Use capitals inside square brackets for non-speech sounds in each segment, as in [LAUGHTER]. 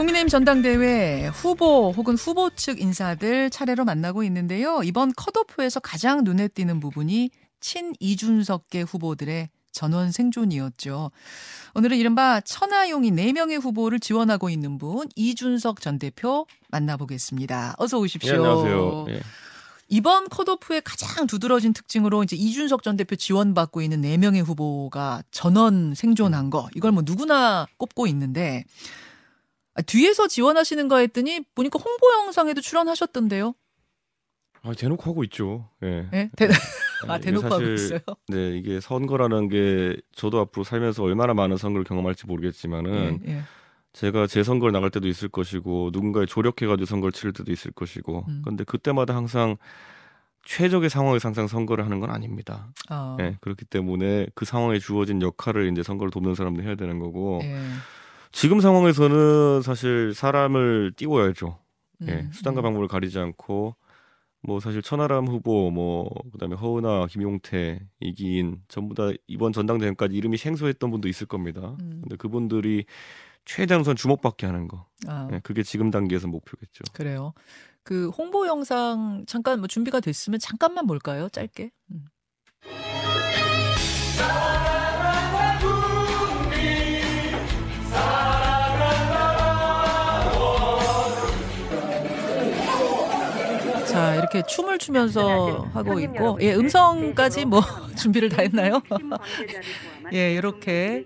국민의힘 전당대회 후보 혹은 후보 측 인사들 차례로 만나고 있는데요. 이번 컷오프에서 가장 눈에 띄는 부분이 친 이준석계 후보들의 전원 생존이었죠. 오늘은 이른바 천하용이 4명의 후보를 지원하고 있는 분 이준석 전 대표 만나보겠습니다. 어서 오십시오. 네, 안녕하세요. 예. 이번 컷오프의 가장 두드러진 특징으로 이제 이준석 전 대표 지원받고 있는 4명의 후보가 전원 생존한 거 이걸 뭐 누구나 꼽고 있는데 아, 뒤에서 지원하시는 거 했더니 보니까 홍보 영상에도 출연하셨던데요. 아, 대놓고 하고 있죠. 예. 네? 대, [LAUGHS] 아, 이게 대놓고 하고 사실, 있어요. 네, 이게 선거라는 게 저도 앞으로 살면서 얼마나 많은 선거를 경험할지 모르겠지만은 예, 예. 제가 제 선거를 나갈 때도 있을 것이고 누군가에 조력해가지고 선거를 치를 때도 있을 것이고 음. 그런데 그때마다 항상 최적의 상황에서 항상 선거를 하는 건 아닙니다. 아, 예, 그렇기 때문에 그 상황에 주어진 역할을 이제 선거를 돕는 사람들 해야 되는 거고 예. 지금 상황에서는 사실 사람을 띄워야죠. 예, 음, 수단과 음. 방법을 가리지 않고 뭐 사실 천하람 후보 뭐 그다음에 허은하, 김용태, 이기인 전부 다 이번 전당대회까지 이름이 생소했던 분도 있을 겁니다. 음. 근데 그분들이 최대한 우선 주목받게 하는 거. 아, 예, 그게 지금 단계에서 목표겠죠. 그래요. 그 홍보 영상 잠깐 뭐 준비가 됐으면 잠깐만 볼까요? 짧게. 음. 이렇게 춤을 추면서 하고 있고 예 음성까지 뭐 [LAUGHS] 준비를 다 했나요? [LAUGHS] 예 이렇게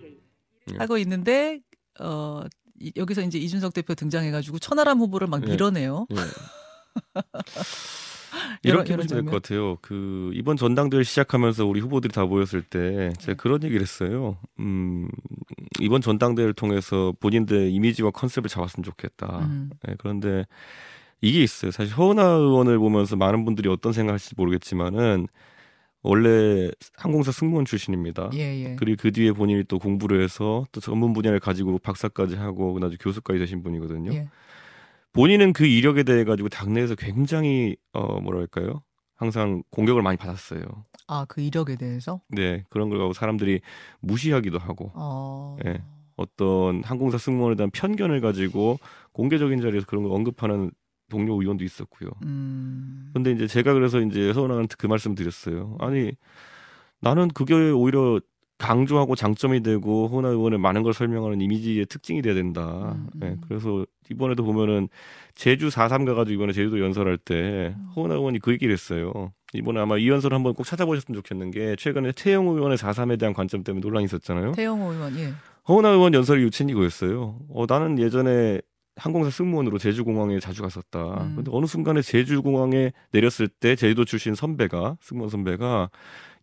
예. 하고 있는데 어 이- 여기서 이제 이준석 대표 등장해가지고 천하람 후보를 막 예. 밀어내요. 예. [LAUGHS] 이렇게 이런 보시면 될? 것 같아요. 그 이번 전당대회 시작하면서 우리 후보들이 다 모였을 때 제가 그런 얘기를 했어요. 음, 이번 전당대회를 통해서 본인들 이미지와 컨셉을 잡았으면 좋겠다. 음. 예, 그런데 이게 있어요. 사실 허은하 의원을 보면서 많은 분들이 어떤 생각하실지 모르겠지만은 원래 항공사 승무원 출신입니다. 예 예. 그리고 그 뒤에 본인이 또 공부를 해서 또 전문 분야를 가지고 박사까지 하고 나중에 교수까지 되신 분이거든요. 예. 본인은 그 이력에 대해 가지고 당내에서 굉장히 어 뭐랄까요? 항상 공격을 많이 받았어요. 아 그 이력에 대해서. 네 그런 걸 가지고 사람들이 무시하기도 하고 어. 예. 어떤 항공사 승무원에 대한 편견을 가지고 공개적인 자리에서 그런 걸 언급하는 동료 의원도 있었고요. 음. 근데 이제 제가 그래서 이제 서원한테 그 말씀 드렸어요. 아니 나는 그게 오히려 강조하고 장점이 되고 호나 의원의 많은 걸 설명하는 이미지의 특징이 돼야 된다. 음, 음. 예, 그래서 이번에도 보면은 제주 4.3 가가지고 이번에 제주도 연설할 때 음. 호나 의원이 그 얘기를 했어요. 이번에 아마 이 연설 한번 꼭 찾아보셨으면 좋겠는 게 최근에 태영 의원의 4.3에 대한 관점 때문에 논란이 있었잖아요. 태영호 의원 예. 허은하 의원 연설이 유치는 이거였어요. 어, 나는 예전에 항공사 승무원으로 제주공항에 자주 갔었다. 음. 근데 어느 순간에 제주공항에 내렸을 때 제주도 출신 선배가 승무원 선배가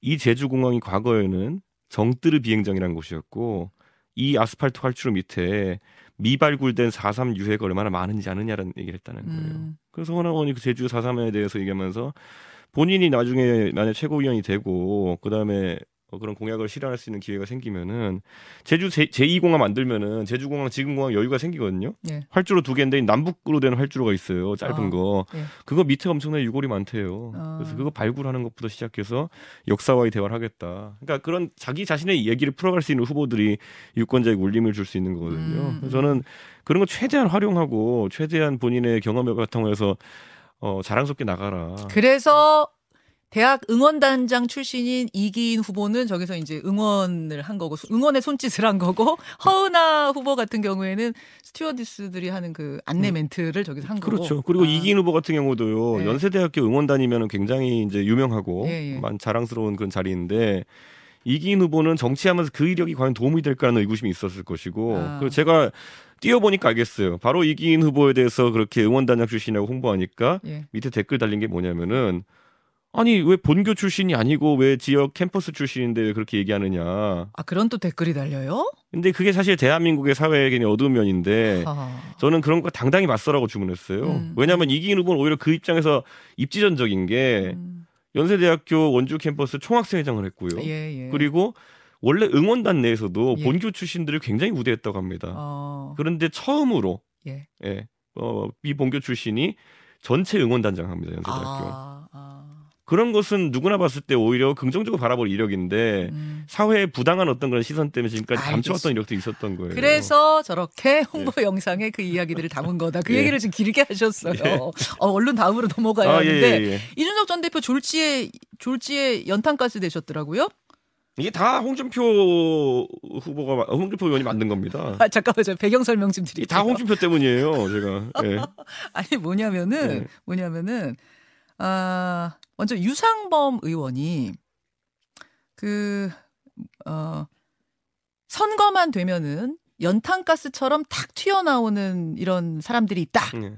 이 제주공항이 과거에는 정뜨르 비행장이라는 곳이었고 이 아스팔트 활주로 밑에 미발굴된 4.3 유해가 얼마나 많은지 아느냐라는 얘기를 했다는 거예요. 음. 그래서 허은하 의원이 그 제주 4.3에 대해서 얘기하면서 본인이 나중에 만약 최고위원이 되고 그다음에 어, 그런 공약을 실현할 수 있는 기회가 생기면은 제주 제, 제2공항 만들면은 제주공항 지금 공항 여유가 생기거든요. 예. 활주로 두 개인데 남북으로 되는 활주로가 있어요. 짧은 아, 거. 예. 그거 밑에 엄청나게 유골이 많대요. 아. 그래서 그거 발굴하는 것부터 시작해서 역사와의 대화를 하겠다. 그러니까 그런 자기 자신의 얘기를 풀어갈 수 있는 후보들이 유권자에게 울림을 줄 수 있는 거거든요. 음, 그래서 저는 그런 거 최대한 활용하고 최대한 본인의 경험을 바탕해서 어, 자랑스럽게 나가라. 그래서 대학 응원단장 출신인 이기인 후보는 저기서 이제 응원을 한 거고 응원의 손짓을 한 거고 [LAUGHS] 허은하 후보 같은 경우에는 스튜어디스들이 하는 그 안내 멘트를 저기서 한 거고 그렇죠. 그리고 아, 이기인 후보 같은 경우도요. 네. 연세대학교 응원단이면 굉장히 이제 유명하고 예, 예. 만 자랑스러운 그런 자리인데 이기인 후보는 정치하면서 그 이력이 과연 도움이 될까라는 의구심이 있었을 것이고 아. 그리고 제가 뛰어보니까 알겠어요. 바로 이기인 후보에 대해서 그렇게 응원단장 출신이라고 홍보하니까 예. 밑에 댓글 달린 게 뭐냐면은 아니 왜 본교 출신이 아니고 왜 지역 캠퍼스 출신인데 왜 그렇게 얘기하느냐. 아 그런 또 댓글이 달려요? 근데 그게 사실 대한민국의 사회의 굉장히 어두운 면인데 아, 저는 그런 거 당당히 맞서라고 주문했어요. 음. 왜냐하면 이기인 후보는 오히려 그 입장에서 입지전적인 게 음, 연세대학교 원주 캠퍼스 총학생회장을 했고요. 예, 예. 그리고 원래 응원단 내에서도 예. 본교 출신들을 굉장히 우대했다고 합니다. 어, 그런데 처음으로 예. 예, 어, 비본교 출신이 전체 응원단장 합니다. 연세대학교. 아, 아. 그런 것은 누구나 봤을 때 오히려 긍정적으로 바라볼 이력인데 음. 사회에 부당한 어떤 그런 시선 때문에 지금까지. 감춰왔던 이력도 있었던 거예요. 그래서 저렇게 홍보 영상에 그 이야기들을 담은 거다. 그 예. 얘기를 좀 길게 하셨어요. 예. 어, 얼른 다음으로 넘어가야 아, 예, 하는데 예, 예. 이준석 전 대표 졸지에 졸지에 연탄가스 되셨더라고요. 이게 다 홍준표 후보가 홍준표 의원이 만든 겁니다. [LAUGHS] 아, 잠깐만 저 배경 설명 좀 드릴게요. 다 홍준표 때문이에요, 제가. [LAUGHS] 예. 아니 뭐냐면은 네. 뭐냐면은 아 먼저 유상범 의원이 그 어, 선거만 되면은 연탄가스처럼 탁 튀어나오는 이런 사람들이 있다. 예.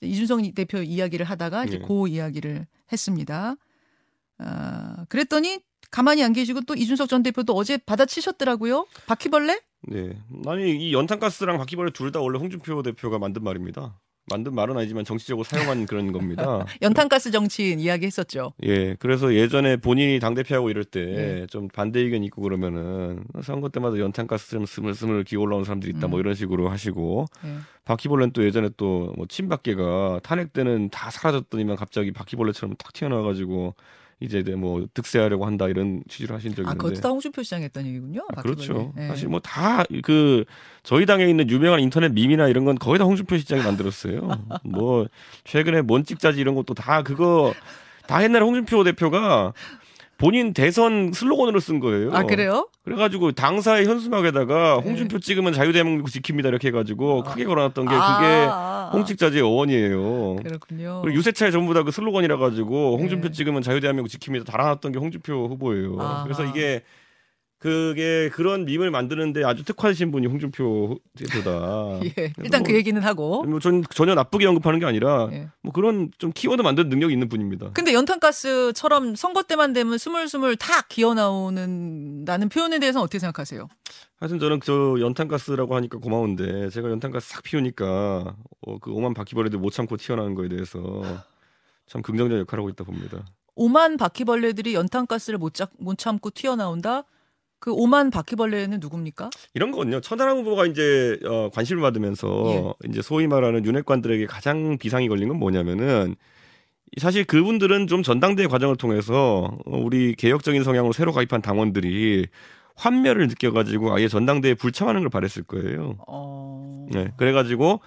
이준석 대표 이야기를 하다가 이제 네. 그 이야기를 했습니다. 아, 그랬더니 가만히 안 계시고 또 이준석 전 대표도 어제 받아치셨더라고요. 바퀴벌레? 네. 아니 이 연탄가스랑 바퀴벌레 둘 다 원래 홍준표 대표가 만든 말입니다. 만든 말은 아니지만 정치적으로 사용한 그런 겁니다. [LAUGHS] 연탄가스 정치인 이야기 했었죠. 예, 그래서 예전에 본인이 당 대표하고 이럴 때 예. 좀 반대 의견 있고 그러면은 선거 때마다 연탄가스 좀 스물스물 기어 올라온 사람들이 있다 뭐 음. 이런 식으로 하시고 예. 바퀴벌레는 또 예전에 또뭐 친박계가 탄핵 때는 다 사라졌더니만 갑자기 바퀴벌레처럼 탁 튀어나와가지고 이제 뭐 득세하려고 한다 이런 취지를 하신 적이 아, 있는데 그것도 다 홍준표 시장 했다는 얘기군요. 아. 그렇죠. 예. 사실 뭐 다 그 저희 당에 있는 유명한 인터넷 밈이나 이런 건 거의 다 홍준표 시장이 만들었어요. 뭐 최근에 뭔 찍자지 이런 것도 다 그거 다 옛날에 홍준표 대표가 본인 대선 슬로건으로 쓴 거예요. 아, 그래요? 그래가지고 당사의 현수막에다가 네. 홍준표 찍으면 자유대한민국 지킵니다 이렇게 해가지고 아. 크게 걸어놨던 게 아, 그게 아, 아. 홍직자지의 어원이에요. 그렇군요. 그리고 유세차에 전부 다 그 슬로건이라 가지고 홍준표 네. 찍으면 자유대한민국 지킵니다 달아놨던 게 홍준표 후보예요. 아하. 그래서 이게 그게 그런 밈을 만드는데 아주 특화되신 분이 홍준표 대표다. [LAUGHS] 예. 일단 그 뭐, 얘기는 하고. 뭐 전, 전혀 나쁘게 언급하는 게 아니라 예. 뭐 그런 좀 키워드 만드는 능력이 있는 분입니다. 근데 연탄가스처럼 선거 때만 되면 스물스물 탁 기어 나오는다는 표현에 대해서는 어떻게 생각하세요? 하여튼 저는 저 연탄가스라고 하니까 고마운데 제가 연탄가스 싹 피우니까 어, 그 오만 바퀴벌레들 못 참고 튀어나오는 거에 대해서 참 긍정적 역할을 하고 있다 봅니다. 오만 바퀴벌레들이 연탄가스를 못, 참, 못 참고 튀어나온다? 그 오만 바퀴벌레는 누굽니까? 이런 거는요. 천하람 후보가 이제 어, 관심을 받으면서 이제 소위 말하는 윤핵관들에게 가장 비상이 걸린 건 뭐냐면은 사실 그분들은 좀 전당대회 과정을 통해서 어, 우리 개혁적인 성향으로 새로 가입한 당원들이 환멸을 느껴가지고 아예 전당대회 불참하는 걸 바랬을 거예요. 어... 네, 그래가지고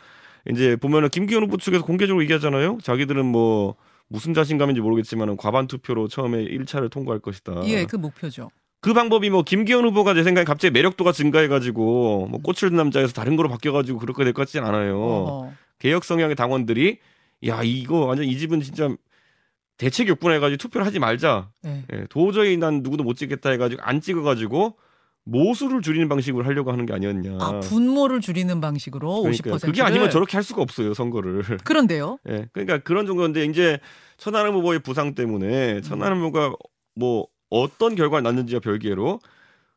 이제 보면은 김기현 후보 측에서 공개적으로 얘기하잖아요. 자기들은 뭐 무슨 자신감인지 모르겠지만 과반 투표로 처음에 1차를 통과할 것이다. 예, 그 목표죠. 그 방법이 뭐 김기현 후보가 제 생각에 갑자기 매력도가 증가해가지고 뭐 꽃을 든 남자에서 다른 거로 바뀌어가지고 그렇게 될 것 같진 않아요. 어허. 개혁 성향의 당원들이 야 이거 완전 이 집은 진짜 대책 욕분해가지고 투표를 하지 말자. 네. 예, 도저히 난 누구도 못 찍겠다 해가지고 안 찍어가지고 모수를 줄이는 방식으로 하려고 하는 게 아니었냐. 아, 분모를 줄이는 방식으로 그러니까요. 50%를 그게 아니면 저렇게 할 수가 없어요 선거를. [LAUGHS] 그런데요. 예, 그러니까 그런 정도인데 이제 천하람 후보의 부상 때문에 천하람 후보가 뭐 어떤 결과가 났는지와 별개로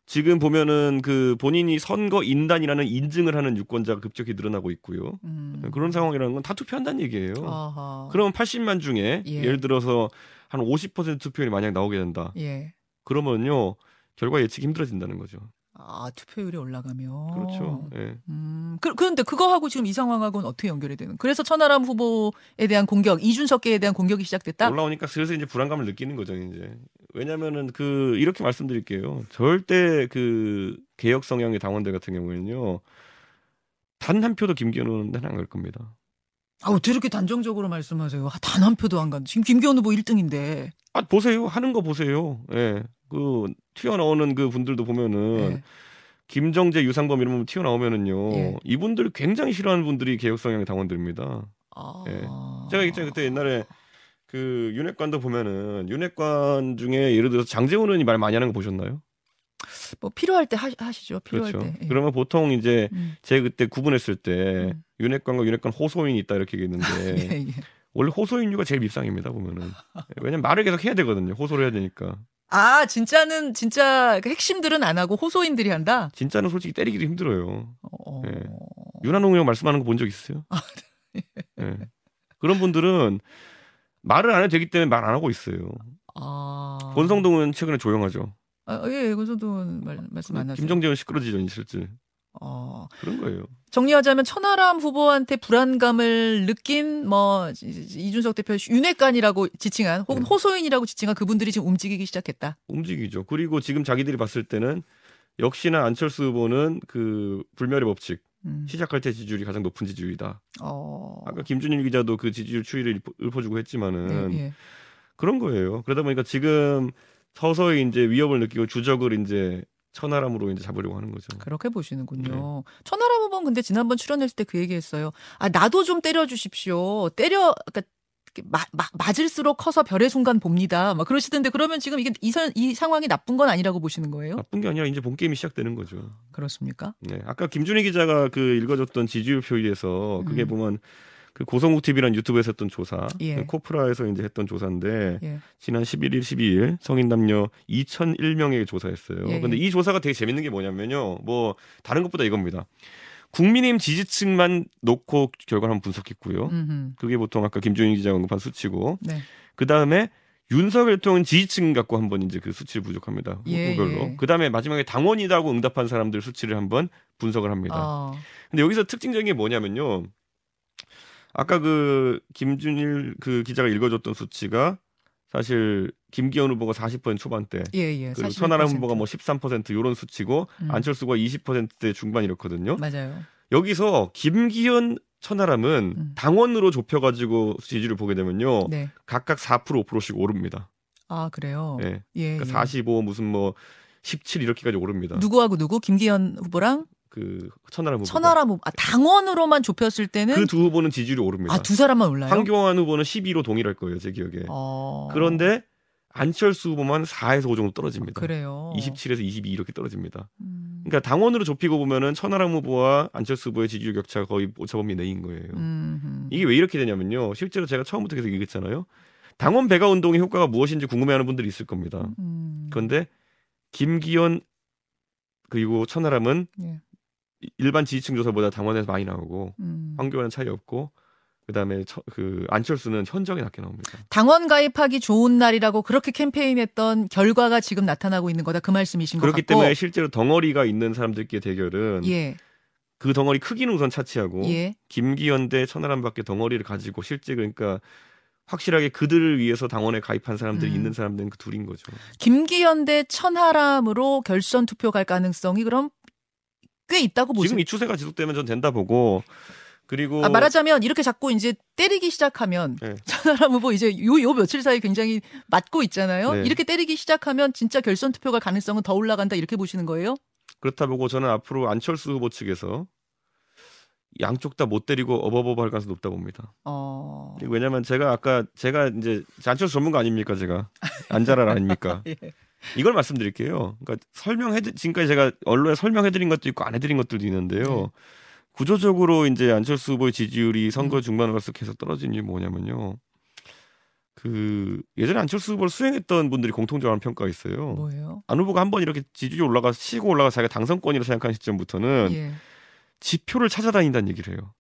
지금 보면은 그 본인이 선거 인단이라는 인증을 하는 유권자가 급격히 늘어나고 있고요. 음. 그런 상황이라는 건 다 투표한다는 얘기예요. 아하. 그러면 80만 중에 예. 예. 를 들어서 한 50% 투표율이 만약 나오게 된다. 예. 그러면요 결과 예측이 힘들어진다는 거죠. 아, 투표율이 올라가면. 그렇죠. 예. 음, 그, 그런데 그거하고 지금 이 상황하고는 어떻게 연결이 되는? 그래서 천하람 후보에 대한 공격, 이준석계에 대한 공격이 시작됐다. 올라오니까 슬슬 이제 불안감을 느끼는 거죠, 이제. 왜냐면은 그 이렇게 말씀드릴게요. 절대 그 개혁 성향의 당원들 같은 경우에는요. 단 한 표도 김기현 의원한테는 안갈 겁니다. 아, 어떻게 이렇게 단정적으로 말씀하세요? 아, 단한 표도 안 간. 지금 김기현 후보 1등인데. 아, 보세요. 하는 거 보세요. 예. 그 튀어나오는 그 분들도 보면은 예. 김정재, 유상범 이런 분 튀어나오면은요. 예. 이분들 굉장히 싫어하는 분들이 개혁 성향의 당원들입니다. 아. 예. 제가 있잖아요. 그때 옛날에 그 윤핵관도 보면은 윤핵관 중에 예를 들어서 장재훈 의원이 말 많이 하는 거 보셨나요? 뭐 필요할 때 하, 하시죠. 필요할 그렇죠. 때. 예. 그러면 보통 이제 음. 제가 그때 구분했을 때 음. 윤핵관과 윤핵관 호소인이 있다 이렇게 [LAUGHS] 예, 얘기했는데 예. 원래 호소인류가 제일 밉상입니다 보면은 왜냐면 말을 계속 해야 되거든요 호소를 해야 되니까 아, 진짜는 진짜 그 핵심들은 안 하고 호소인들이 한다. 진짜는 솔직히 때리기도 힘들어요 어. 예. 윤한홍 의원 말씀하는 거 본 적 있어요? 아, 예. 그런 분들은 말을 안 해도 되기 때문에 말 안 하고 있어요. 아. 권성동은 최근에 조용하죠. 아, 예, 권성동은 말, 말씀 안 하세요. 김정재는 시끄러지죠, 실질. 어, 그런 거예요. 정리하자면 천하람 후보한테 불안감을 느낀 뭐 이준석 대표 윤핵관이라고 지칭한 혹은 네. 호소인이라고 지칭한 그분들이 지금 움직이기 시작했다. 움직이죠. 그리고 지금 자기들이 봤을 때는 역시나 안철수 후보는 그 불멸의 법칙 음. 시작할 때 지지율이 가장 높은 지지율이다. 어. 아까 김준일 기자도 그 지지율 추이를 읊- 읊어주고 했지만은 네, 예. 그런 거예요. 그러다 보니까 지금 서서히 이제 위협을 느끼고 주적을 이제 천하람으로 이제 잡으려고 하는 거죠. 그렇게 보시는군요. 네. 천하람 후보는 근데 지난번 출연했을 때 그 얘기했어요. 아 나도 좀 때려 주십시오. 때려 그러니까 마, 마, 맞을수록 커서 별의 순간 봅니다. 막 그러시던데 그러면 지금 이게 이, 선- 이 상황이 나쁜 건 아니라고 보시는 거예요? 나쁜 게 아니라 이제 본 게임이 시작되는 거죠. 그렇습니까? 네, 아까 김준희 기자가 그 읽어줬던 지지율 표에서 그게 음. 보면 그 고성국 TV란 유튜브에서 했던 조사, 예. 그 코프라에서 이제 했던 조사인데 예. 지난 11일, 12일 성인 남녀 2,001명에게 조사했어요. 예, 근데 예. 이 조사가 되게 재밌는 게 뭐냐면요, 뭐 다른 것보다 이겁니다. 국민의힘 지지층만 놓고 결과를 한번 분석했고요. 음흠. 그게 보통 아까 김준희 기자가 언급한 수치고, 네. 그 다음에 윤석열 대통령 지지층 갖고 한번 이제 그 수치를 부족합니다. 예, 후별로. 예. 그 다음에 마지막에 당원이라고 응답한 사람들 수치를 한번 분석을 합니다. 아, 근데 여기서 특징적인 게 뭐냐면요. 아까 그 김준일 그 기자가 읽어줬던 수치가 사실 김기현 후보가 40% 초반대, 예, 예. 그리고 41%. 천하람 후보가 뭐 13% 이런 수치고 음. 안철수가 20%대 중반 이렇거든요. 맞아요. 여기서 김기현 천하람은 음. 당원으로 좁혀가지고 지지를 보게 되면요 네. 각각 4% 5%씩 오릅니다. 아 그래요. 예. 예. 그러니까 예. 45 무슨 뭐 17 이렇게까지 오릅니다. 누구하고 누구? 김기현 후보랑 그 천하람 후보. 천하람 후보. 아, 당원으로만 좁혔을 때는 그 두 후보는 지지율이 오릅니다. 아 두 사람만 올라요. 황교안 후보는 12로 동일할 거예요, 제 기억에. 어. 그런데 안철수 후보만 4에서 5 정도 떨어집니다. 그래요. 27에서 22 이렇게 떨어집니다. 음. 그러니까 당원으로 좁히고 보면은 천하람 후보와 안철수 후보의 지지율 격차가 거의 오차범위 내인 거예요. 음흠. 이게 왜 이렇게 되냐면요. 실제로 제가 처음부터 계속 얘기했잖아요. 당원 배가 운동의 효과가 무엇인지 궁금해하는 분들이 있을 겁니다. 음. 그런데 김기현 그리고 천하람은 예. 일반 지지층 조사보다 당원에서 많이 나오고 음. 황교안은 차이 없고 그다음에 처- 그 안철수는 현저하게 낮게 나옵니다. 당원 가입하기 좋은 날이라고 그렇게 캠페인했던 결과가 지금 나타나고 있는 거다 그 말씀이신 것 그렇기 같고. 때문에 실제로 덩어리가 있는 사람들끼리 대결은 예. 그 덩어리 크기는 우선 차치하고 예. 김기현 대 천하람 밖에 덩어리를 가지고 실제 그러니까 확실하게 그들을 위해서 당원에 가입한 사람들이 음. 있는 사람들은 그 둘인 거죠. 김기현 대 천하람으로 결선 투표 갈 가능성이 그럼 꽤 있다고 보세요. 지금 이 추세가 지속되면 전 된다 보고 그리고 아, 말하자면 이렇게 자꾸 이제 때리기 시작하면 네. [LAUGHS] 천하람 후보 이제 요, 요 며칠 사이 굉장히 맞고 있잖아요. 네. 이렇게 때리기 시작하면 진짜 결선 투표 갈 가능성은 더 올라간다 이렇게 보시는 거예요? 그렇다 보고 저는 앞으로 안철수 후보 측에서 양쪽 다 못 때리고 어버버버 할 가능성이 높다 봅니다. 어. 왜냐면 제가 아까 제가 이제 안철수 전문가 아닙니까 제가 안자랄 아닙니까? [LAUGHS] 예. 이걸 말씀드릴게요. 그러니까 설명해 지금까지 제가 언론에 설명해 드린 것도 있고 안 해 드린 것들도 있는데요. 네. 구조적으로 이제 안철수 후보의 지지율이 음. 선거 중반으로 갈수록 계속 떨어진 이유 뭐냐면요. 그 예전에 안철수 후보를 수행했던 분들이 공통적으로 하는 평가가 있어요. 뭐예요? 안 후보가 한 번 이렇게 지지율이 올라가서 치고 올라가 서 자기가 당선권이라고 생각하는 시점부터는 예. 지표를 찾아다닌다는 얘기를 해요.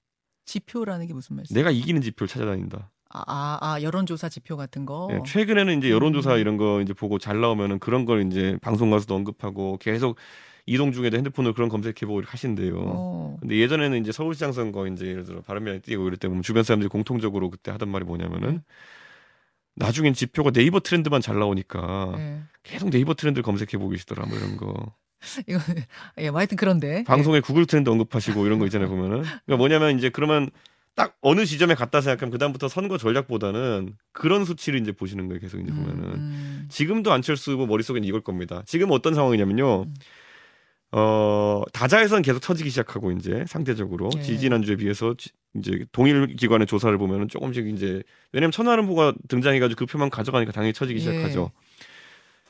지표라는 게 무슨 말씀? 내가 이기는 지표를 찾아다닌다. 아, 아, 아, 여론조사 지표 같은 거. 예, 최근에는 이제 여론조사 음. 이런 거 이제 보고 잘 나오면은 그런 걸 이제 방송 가서도 언급하고 계속 이동 중에도 핸드폰으로 그런 검색해보고 이렇게 하신대요. 어. 근데 예전에는 이제 서울시장 선거 이제 예를 들어 바른미래 뛰고 이럴 때 보면 주변 사람들이 공통적으로 그때 하던 말이 뭐냐면은 음. 나중엔 지표가 네이버 트렌드만 잘 나오니까 예. 계속 네이버 트렌드를 검색해보고 계시더라 뭐 이런 거 [LAUGHS] 이거 예, 뭐 하여튼 그런데. 방송에 구글 트렌드 언급하시고 이런 거 있잖아요 [LAUGHS] 보면은 그러니까 뭐냐면 이제 그러면 딱 어느 지점에 갔다 생각하면 그 다음부터 선거 전략보다는 그런 수치를 이제 보시는 거예요 계속 이제 음, 보면은 음. 지금도 안철수 후보 머릿속에는 이걸 겁니다. 지금 어떤 상황이냐면요. 음. 어, 다자에서는 계속 처지기 시작하고 이제 상대적으로 예. 지지난주에 비해서 지- 이제 동일 기관의 조사를 보면은 조금씩 이제 왜냐면 천하람 후보가 등장해 가지고 그 표만 가져가니까 당연히 처지기 예. 시작하죠.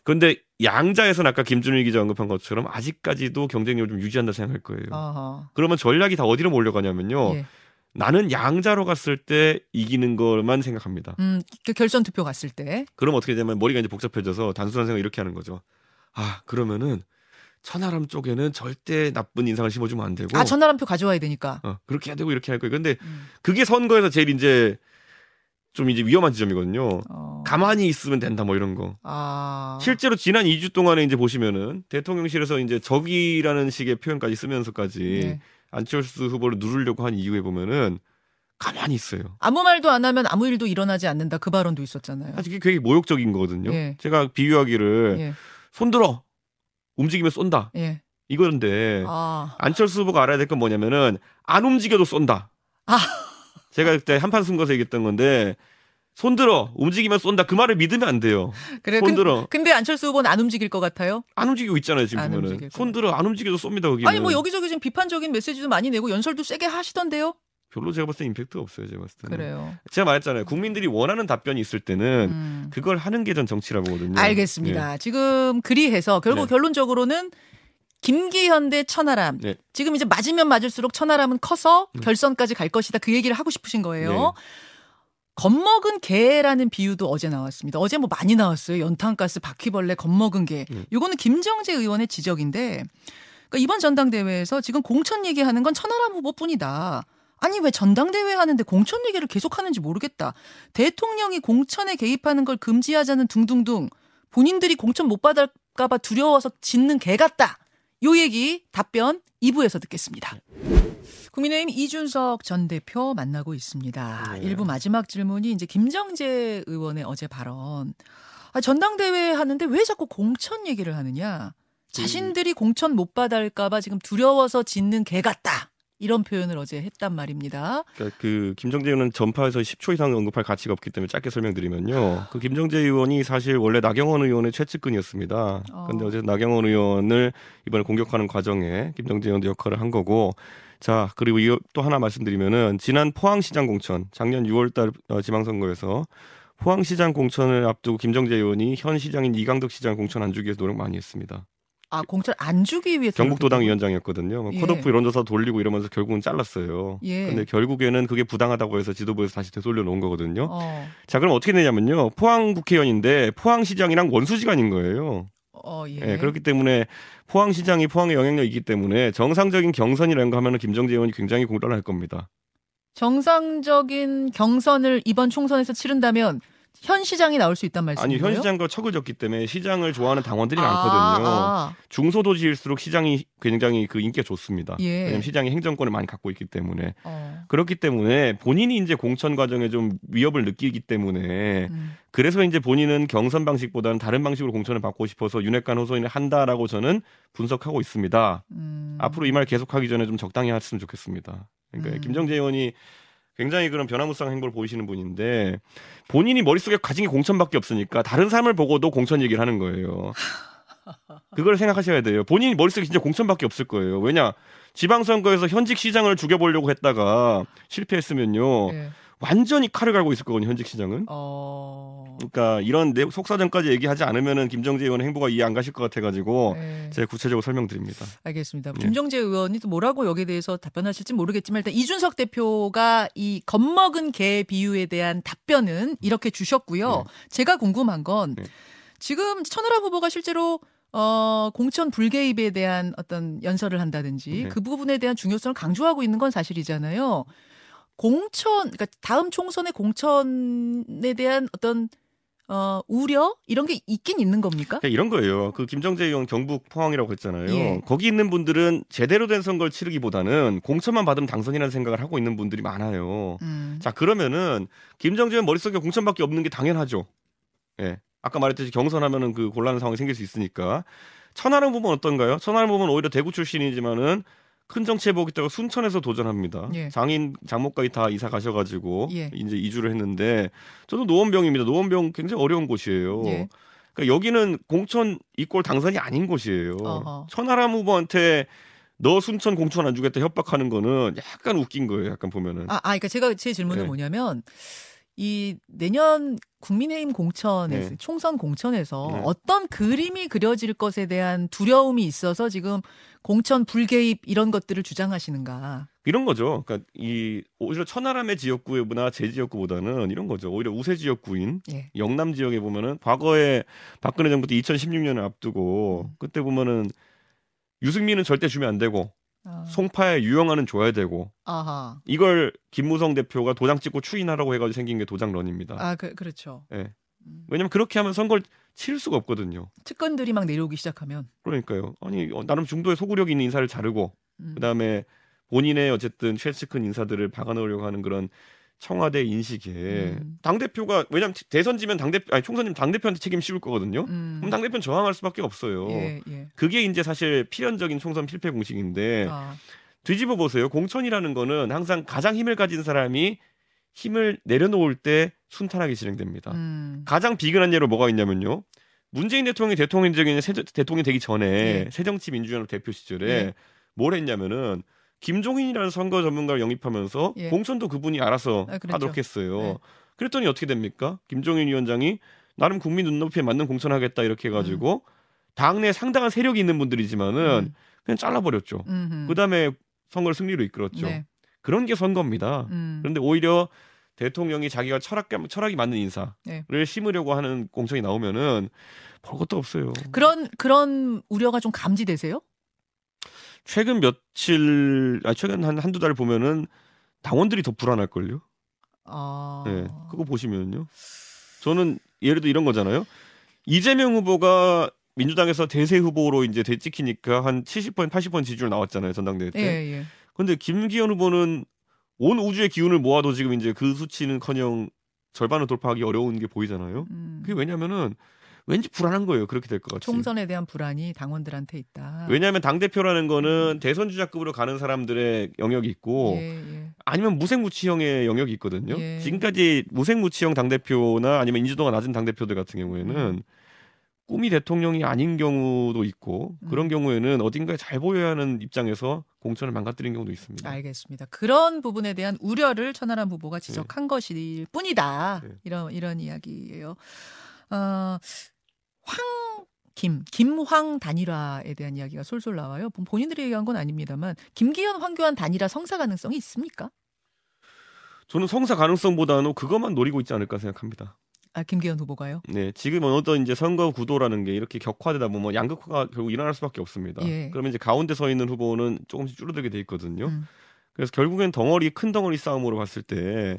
그런데 양자에서는 아까 김준일 기자 언급한 것처럼 아직까지도 경쟁력을 좀 유지한다 생각할 거예요. 아하. 그러면 전략이 다 어디로 몰려가냐면요. 예. 나는 양자로 갔을 때 이기는 것만 생각합니다. 음, 그 결선 투표 갔을 때. 그럼 어떻게 되면 머리가 이제 복잡해져서 단순한 생각 이렇게 하는 거죠. 아 그러면은 천하람 쪽에는 절대 나쁜 인상을 심어주면 안 되고, 아, 천하람 표 가져와야 되니까. 어, 그렇게 해야 되고 이렇게 할 거예요. 근데 음. 그게 선거에서 제일 이제 좀 이제 위험한 지점이거든요. 어. 가만히 있으면 된다 뭐 이런 거. 아. 실제로 지난 2주 동안에 이제 보시면은 대통령실에서 이제 적이라는 식의 표현까지 쓰면서까지 네. 안철수 후보를 누르려고 한 이유에 보면은 가만히 있어요. 아무 말도 안 하면 아무 일도 일어나지 않는다. 그 발언도 있었잖아요. 사실 그게 되게 모욕적인 거거든요. 예. 제가 비유하기를 예. 손들어 움직이면 쏜다 예. 이건데 아. 안철수 후보가 알아야 될 건 뭐냐면은 안 움직여도 쏜다. 아. 제가 그때 한판 승거서 얘기했던 건데 손들어 움직이면 쏜다 그 말을 믿으면 안 돼요. 그래. 근, 손들어 근 데 안철수 후보는 안 움직일 것 같아요. 안 움직이고 있잖아요 지금 안 보면은 손들어 안 움직여도 쏩니다 거기는. 아니 뭐 여기저기 지금 비판적인 메시지도 많이 내고 연설도 세게 하시던데요. 별로 제가 봤을 때 임팩트가 없어요 제가 봤을 때는. 그래요. 제가 말했잖아요 국민들이 원하는 답변이 있을 때는 음. 그걸 하는 게 전 정치라고 보거든요. 알겠습니다. 지금 그리해서 결국 네. 결론적으로는 김기현 대 천하람. 네. 지금 이제 맞으면 맞을수록 천하람은 커서 네. 결선까지 갈 것이다. 그 얘기를 하고 싶으신 거예요. 네. 겁먹은 개라는 비유도 어제 나왔습니다. 어제 뭐 많이 나왔어요. 연탄가스, 바퀴벌레, 겁먹은 개. 네. 요거는 김정재 의원의 지적인데 그러니까 이번 전당대회에서 지금 공천 얘기하는 건 천하람 후보뿐이다. 아니 왜 전당대회 하는데 공천 얘기를 계속하는지 모르겠다. 대통령이 공천에 개입하는 걸 금지하자는 둥둥둥. 본인들이 공천 못 받을까봐 두려워서 짖는 개 같다. 요 얘기 답변 2부에서 듣겠습니다. 국민의힘 이준석 전 대표 만나고 있습니다. 네. 일부 마지막 질문이 이제 김정재 의원의 어제 발언. 아, 전당대회 하는데 왜 자꾸 공천 얘기를 하느냐? 자신들이 공천 못 받을까봐 지금 두려워서 짖는 개 같다. 이런 표현을 어제 했단 말입니다. 그러니까 그 김정재 의원은 전파에서 10초 이상 언급할 가치가 없기 때문에 짧게 설명드리면요. 그 김정재 의원이 사실 원래 나경원 의원의 최측근이었습니다. 그런데 어. 어제 나경원 의원을 이번에 공격하는 과정에 김정재 의원도 역할을 한 거고. 자 그리고 이- 또 하나 말씀드리면은 지난 포항시장 공천 작년 6월달 어, 지방선거에서 포항시장 공천을 앞두고 김정재 의원이 현 시장인 이강덕 시장 공천 안 주기 위해서 노력 많이 했습니다. 아, 공천 안 주기 위해서. 경북도당. 위원장이었거든요. 뭐 예. 컷오프 이런조사 돌리고 이러면서 결국은 잘랐어요. 예. 근데 결국에는 그게 부당하다고 해서 지도부에서 다시 되돌려 놓은 거거든요. 어, 자, 그럼 어떻게 되냐면요. 포항 국회의원인데 포항시장이랑 원수지간인 거예요. 어, 예. 예, 그렇기 때문에 포항시장이 포항에 영향력이 있기 때문에 정상적인 경선이라는 거 하면은 김정재 의원이 굉장히 공론할 겁니다. 정상적인 경선을 이번 총선에서 치른다면 현 시장이 나올 수 있단 아니, 말씀이에요? 현 시장과 척을 졌기 때문에 시장을 좋아하는 당원들이 많거든요. 아, 중소도시일수록 시장이 굉장히 그 인기가 좋습니다. 예. 왜냐면 시장이 행정권을 많이 갖고 있기 때문에. 어. 그렇기 때문에 본인이 이제 공천 과정에 좀 위협을 느끼기 때문에 음. 그래서 이제 본인은 경선 방식보다는 다른 방식으로 공천을 받고 싶어서 윤핵관 호소인을 한다라고 저는 분석하고 있습니다. 음. 앞으로 이 말 계속하기 전에 좀 적당히 했으면 좋겠습니다. 그러니까 음. 김정재 의원이 굉장히 그런 변화무쌍한 행보를 보이시는 분인데 본인이 머릿속에 가진 게 공천밖에 없으니까 다른 사람을 보고도 공천 얘기를 하는 거예요. 그걸 생각하셔야 돼요. 본인이 머릿속에 진짜 공천밖에 없을 거예요. 왜냐? 지방선거에서 현직 시장을 죽여보려고 했다가 실패했으면요. 예. 완전히 칼을 갈고 있을 거거든요, 현직 시장은. 어. 그러니까 이런 내 속사정까지 얘기하지 않으면은 김정재 의원의 행보가 이해 안 가실 것 같아가지고 예. 제가 구체적으로 설명드립니다. 알겠습니다. 예. 김정재 의원이 또 뭐라고 여기에 대해서 답변하실지 모르겠지만 일단 이준석 대표가 이 겁먹은 개 비유에 대한 답변은 이렇게 주셨고요. 제가 궁금한 건 네. 지금 천하람 후보가 실제로 어, 공천 불개입에 대한 어떤 연설을 한다든지 네. 그 부분에 대한 중요성을 강조하고 있는 건 사실이잖아요. 공천, 그러니까 다음 총선의 공천에 대한 어떤 어, 우려 이런 게 있긴 있는 겁니까? 그러니까 이런 거예요. 그 김정재 의원 경북 포항이라고 했잖아요. 예. 거기 있는 분들은 제대로 된 선거를 치르기보다는 공천만 받으면 당선이라는 생각을 하고 있는 분들이 많아요. 음. 자 그러면은 김정재 의원 머릿속에 공천밖에 없는 게 당연하죠. 예. 아까 말했듯이 경선하면은 그 곤란한 상황이 생길 수 있으니까. 천하람 부분 어떤가요? 천하람 부분 오히려 대구 출신이지만은 큰 정치 해보겠다고 순천에서 도전합니다. 예. 장인 장모까지 다 이사 가셔가지고 예. 이제 이주를 했는데 저도 노원병입니다. 노원병 굉장히 어려운 곳이에요. 예. 그러니까 여기는 공천 이꼴 당선이 아닌 곳이에요. 어허. 천하람 후보한테 너 순천 공천 안 주겠다 협박하는 거는 약간 웃긴 거예요. 약간 보면은. 아, 아, 그러니까 제가 제 질문은 네. 뭐냐면 이 내년 국민의힘 공천에서 네. 총선 공천에서 네. 어떤 그림이 그려질 것에 대한 두려움이 있어서 지금 공천 불개입 이런 것들을 주장하시는가? 이런 거죠. 그러니까 이 오히려 천하람의 지역구나 제 지역구보다는 이런 거죠. 오히려 우세 지역구인 예. 영남 지역에 보면은 과거에 박근혜 정부 때 2016년을 앞두고 음. 그때 보면은 유승민은 절대 주면 안 되고 아. 송파에 유영아는 줘야 되고 아하. 이걸 김무성 대표가 도장 찍고 추인하라고 해가지고 생긴 게 도장런입니다. 아, 그, 그렇죠. 예. 음. 왜냐면 그렇게 하면 선거를 치를 수가 없거든요. 측근들이 막 내려오기 시작하면. 그러니까요. 아니 어, 나름 중도에 소구력 있는 인사를 자르고 음. 그다음에 본인의 어쨌든 최측근 인사들을 박아넣으려고 하는 그런 청와대 인식에 음. 당 대표가 왜냐면 대선 지면 당 대표 아니 총선이면 당 대표한테 책임 씌울 거거든요. 음. 그럼 당 대표는 저항할 수밖에 없어요. 예, 예. 그게 이제 사실 필연적인 총선 필패 공식인데 아, 뒤집어 보세요. 공천이라는 거는 항상 가장 힘을 가진 사람이 힘을 내려놓을 때 순탄하게 진행됩니다. 음. 가장 비근한 예로 뭐가 있냐면요. 문재인 대통령이 대통령적인 대통령이 되기 전에 네. 새정치민주연합 대표 시절에 네. 뭘 했냐면은 김종인이라는 선거 전문가를 영입하면서 예. 공천도 그분이 알아서 아, 그랬죠. 하도록 했어요. 네. 그랬더니 어떻게 됩니까? 김종인 위원장이 나름 국민 눈높이에 맞는 공천하겠다 이렇게 해가지고 당내 상당한 세력이 있는 분들이지만은 음. 그냥 잘라버렸죠. 음흠. 그다음에 선거를 승리로 이끌었죠. 네. 그런 게 선거입니다. 음. 그런데 오히려 대통령이 자기가 철학 철학이 맞는 인사를 네. 심으려고 하는 공천이 나오면은 볼 것도 없어요. 그런 그런 우려가 좀 감지되세요? 최근 며칠, 아 최근 한 한두 달 보면은 당원들이 더 불안할 걸요. 아. 네, 그거 보시면요. 저는 예를 들어 이런 거잖아요. 이재명 후보가 민주당에서 대세 후보로 이제 되찍히니까 한 70% 80% 지지율 나왔잖아요 전당대회 때. 예, 예. 근데 김기현 후보는 온 우주의 기운을 모아도 지금 이제 그 수치는커녕 절반을 돌파하기 어려운 게 보이잖아요. 음. 그게 왜냐면은 왠지 불안한 거예요. 그렇게 될 것 같이. 총선에 대한 불안이 당원들한테 있다. 왜냐하면 당 대표라는 거는 대선 주자급으로 가는 사람들의 영역이 있고 예, 예. 아니면 무색무취형의 영역이 있거든요. 예. 지금까지 무색무취형 당 대표나 아니면 인지도가 낮은 당 대표들 같은 경우에는 음. 꿈이 대통령이 아닌 경우도 있고 그런 음. 경우에는 어딘가에 잘 보여야 하는 입장에서 공천을 망가뜨린 경우도 있습니다. 알겠습니다. 그런 부분에 대한 우려를 천하람 후보가 지적한 것일 뿐이다. 네. 이런 이런 이야기예요. 어, 황 김, 김황 단일화에 대한 이야기가 솔솔 나와요. 본- 본인들이 얘기한 건 아닙니다만 김기현, 황교안 단일화 성사 가능성이 있습니까? 저는 성사 가능성보다는 그것만 노리고 있지 않을까 생각합니다. 아, 김기현 후보가요? 네, 지금 어떤 이제 선거 구도라는 게 이렇게 격화되다 보면 양극화가 결국 일어날 수밖에 없습니다. 예. 그러면 이제 가운데 서 있는 후보는 조금씩 줄어들게 돼 있거든요. 음. 그래서 결국엔 덩어리 큰 덩어리 싸움으로 봤을 때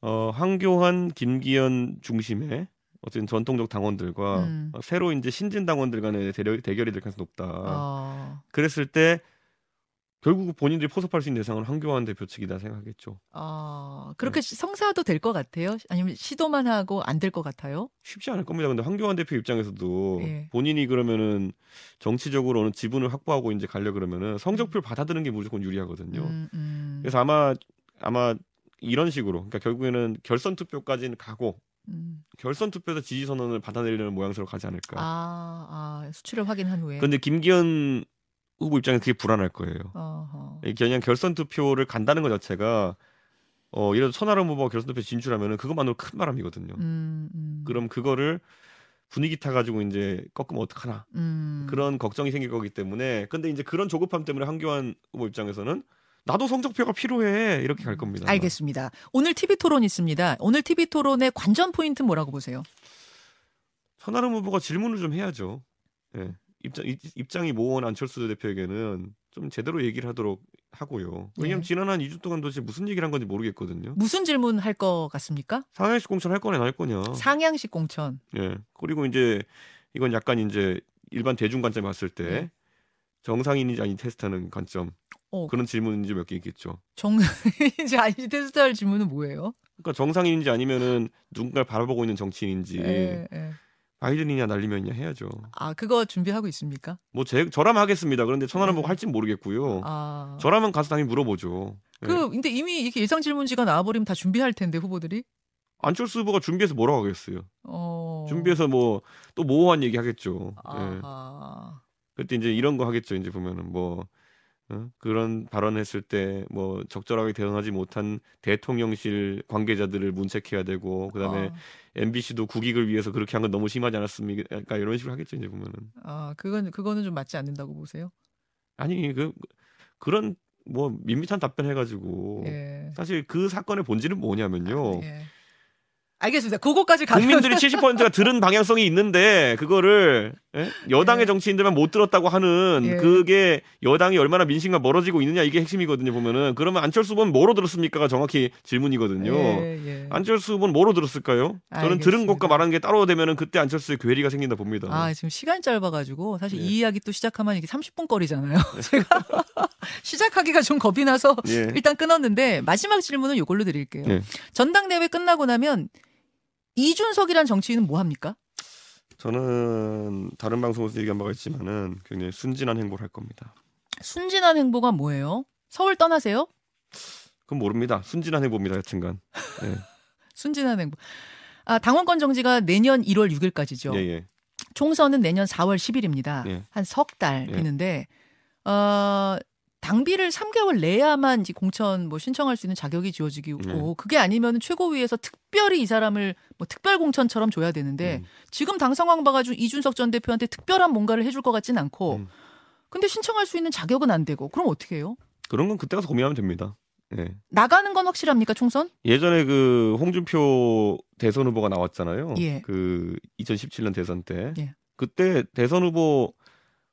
어, 황교안, 김기현 중심의 어쨌든 전통적 당원들과 음. 어, 새로 이제 신진 당원들 간의 대결, 대결이 될 가능성이 높다. 어, 그랬을 때 결국 본인들이 포섭할 수 있는 대상은 황교안 대표 측이다 생각하겠죠. 어, 그렇게 네. 시- 성사도 될 것 같아요? 아니면 시도만 하고 안 될 것 같아요? 쉽지 않을 겁니다. 근데 황교안 대표 입장에서도 예. 본인이 그러면은 정치적으로 어느 지분을 확보하고 이제 가려 그러면은 성적표를 음. 받아드는 게 무조건 유리하거든요. 음, 음, 그래서 아마 아마 이런 식으로 그러니까 결국에는 결선 투표까지는 가고 음. 결선 투표에서 지지 선언을 받아내려는 모양새로 가지 않을까. 아, 아, 수치를 확인한 후에. 그런데 김기현 후보 입장에서 그게 불안할 거예요. 어허. 그냥 결선 투표를 간다는 것 자체가 어 예를 들어 천하람 후보가 결선 투표 진출하면은 그것만으로 큰 바람이거든요. 음, 음. 그럼 그거를 분위기 타 가지고 이제 꺾으면 어떡하나 음. 그런 걱정이 생길 거기 때문에 근데 이제 그런 조급함 때문에 황교안 후보 입장에서는 나도 성적표가 필요해 이렇게 갈 겁니다. 아마. 알겠습니다. 오늘 TV 토론 있습니다. 오늘 TV 토론의 관전 포인트 뭐라고 보세요? 천하람 후보가 질문을 좀 해야죠. 예. 입장 입- 입장이 모호한 안철수 대표에게는 좀 제대로 얘기를 하도록 하고요. 왜냐하면 예. 지난 한 2주 동안 도대체 무슨 얘기를 한 건지 모르겠거든요. 무슨 질문 할 것 같습니까? 상하이식 공천 할 거냐 안 할 거냐. 상향식 공천. 예. 그리고 이제 이건 약간 이제 일반 대중 관점에 봤을 때 네. 정상인인지 아닌 테스트하는 관점 어, 그런 질문인지 몇 개 있겠죠. 정 [LAUGHS] 이제 아니 테스트할 질문은 뭐예요? 그러니까 정상인인지 아니면은 누군가를 바라보고 있는 정치인인지 예, 예. 바이든이냐 날리면이냐 해야죠. 아 그거 준비하고 있습니까? 뭐 제 저라면 하겠습니다. 그런데 천하람 네. 보고 할진 모르겠고요. 아. 저라면 가서 당연히 물어보죠. 예. 그 근데 이미 이렇게 예상 질문지가 나와버리면 다 준비할 텐데 후보들이. 안철수 후보가 준비해서 뭐라고 하겠어요. 어. 준비해서 뭐 또 모호한 얘기 하겠죠. 예. 아하. 그때 이제 이런 거 하겠죠. 이제 보면은 뭐 어? 그런 발언했을 때 뭐 적절하게 대응하지 못한 대통령실 관계자들을 문책해야 되고 그다음에 어. MBC도 국익을 위해서 그렇게 한 건 너무 심하지 않았습니까? 이런 식으로 하겠죠. 이제 보면은 아 그건 그거는 좀 맞지 않는다고 보세요. 아니 그 그런 뭐 밋밋한 답변 해가지고 예. 사실 그 사건의 본질은 뭐냐면요. 예. 알겠습니다. 그거까지 국민들이 [LAUGHS] 70%가 들은 방향성이 있는데 그거를 예? 여당의 예. 정치인들만 못 들었다고 하는 예. 그게 여당이 얼마나 민심과 멀어지고 있느냐 이게 핵심이거든요. 보면은 그러면 안철수 후보는 뭐로 들었습니까가 정확히 질문이거든요. 예, 예. 안철수 후보는 뭐로 들었을까요? 저는 들은 알겠습니다. 것과 말하는 게 따로 되면은 그때 안철수의 괴리가 생긴다 봅니다. 아, 지금 시간이 짧아가지고 사실 예. 이 이야기 또 시작하면 이게 30분 거리잖아요. [LAUGHS] 제가 [LAUGHS] 시작하기가 좀 겁이 나서 예. 일단 끊었는데 마지막 질문은 이걸로 드릴게요. 예. 전당대회 끝나고 나면 이준석이란 정치인은 뭐 합니까? 저는 다른 방송에서 얘기한 바가 있지만은 굉장히 순진한 행보를 할 겁니다. 순진한 행보가 뭐예요? 서울 떠나세요? 그건 모릅니다. 순진한 행보입니다. 여튼간. 예. [LAUGHS] 순진한 행보. 아, 당원권 정지가 내년 1월 6일까지죠. 예, 예. 총선은 내년 4월 10일입니다. 예. 한석달 예. 되는데 어, 당비를 3개월 내야만 이제 공천 뭐 신청할 수 있는 자격이 지워지고 예. 그게 아니면 최고위에서 특별히 이 사람을 뭐 특별 공천처럼 줘야 되는데 음. 지금 당 상황 봐가지고 이준석 전 대표한테 특별한 뭔가를 해줄 것 같진 않고 음. 근데 신청할 수 있는 자격은 안 되고 그럼 어떻게 해요? 그런 건 그때 가서 고민하면 됩니다. 예. 나가는 건 확실합니까 총선? 예전에 그 홍준표 대선 후보가 나왔잖아요. 예. 그 2017년 대선 때. 예. 그때 대선 후보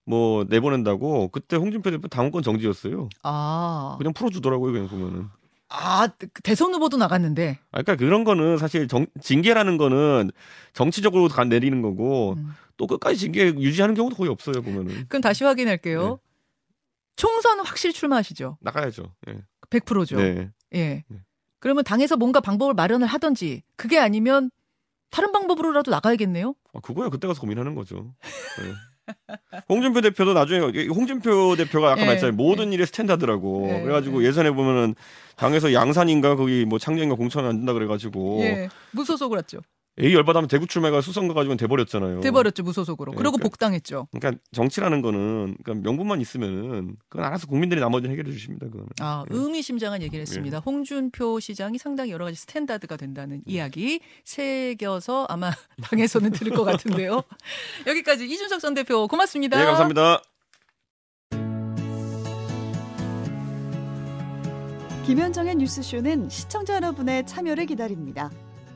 뭐 내보낸다고 그때 홍준표 대표 당원권 정지였어요. 아, 그냥 풀어주더라고요. 그냥 보면은. 아 대선 후보도 나갔는데 아, 그러니까 그런 거는 사실 정, 징계라는 거는 정치적으로 가 내리는 거고 음. 또 끝까지 징계 유지하는 경우도 거의 없어요. 보면은 그럼 다시 확인할게요. 네. 총선은 확실히 출마하시죠? 나가야죠. 예. 100%죠. 네. 예. 네. 그러면 당에서 뭔가 방법을 마련을 하든지 그게 아니면 다른 방법으로라도 나가야겠네요. 아, 그거야 그때 가서 고민하는 거죠. 네. [LAUGHS] 홍준표 대표도 나중에 홍준표 대표가 아까 예, 말했잖아요. 모든 일에 standard라고. 예, 그래가지고 예전에 보면은 당에서 양산인가 거기 뭐 창녕인가 공천 안 된다 그래가지고. 예. 무소속으로 했죠. 에이 열받으면 대구 출마가 수성 가 가지고 돼버렸잖아요. 돼버렸죠 무소속으로. 그리고 그러니까. 복당했죠. 그러니까 정치라는 거는 그러니까 명분만 있으면은 그건 알아서 국민들이 나머지는 해결해 주십니다. 그거는. 아 예. 의미심장한 얘기를 했습니다. 홍준표 시장이 상당히 여러 가지 스탠다드가 된다는 이야기 새겨서 아마 [LAUGHS] 당에서는 들을 것 같은데요. [LAUGHS] 여기까지 이준석 전 대표 고맙습니다. 네 감사합니다. 김현정의 뉴스쇼는 시청자 여러분의 참여를 기다립니다.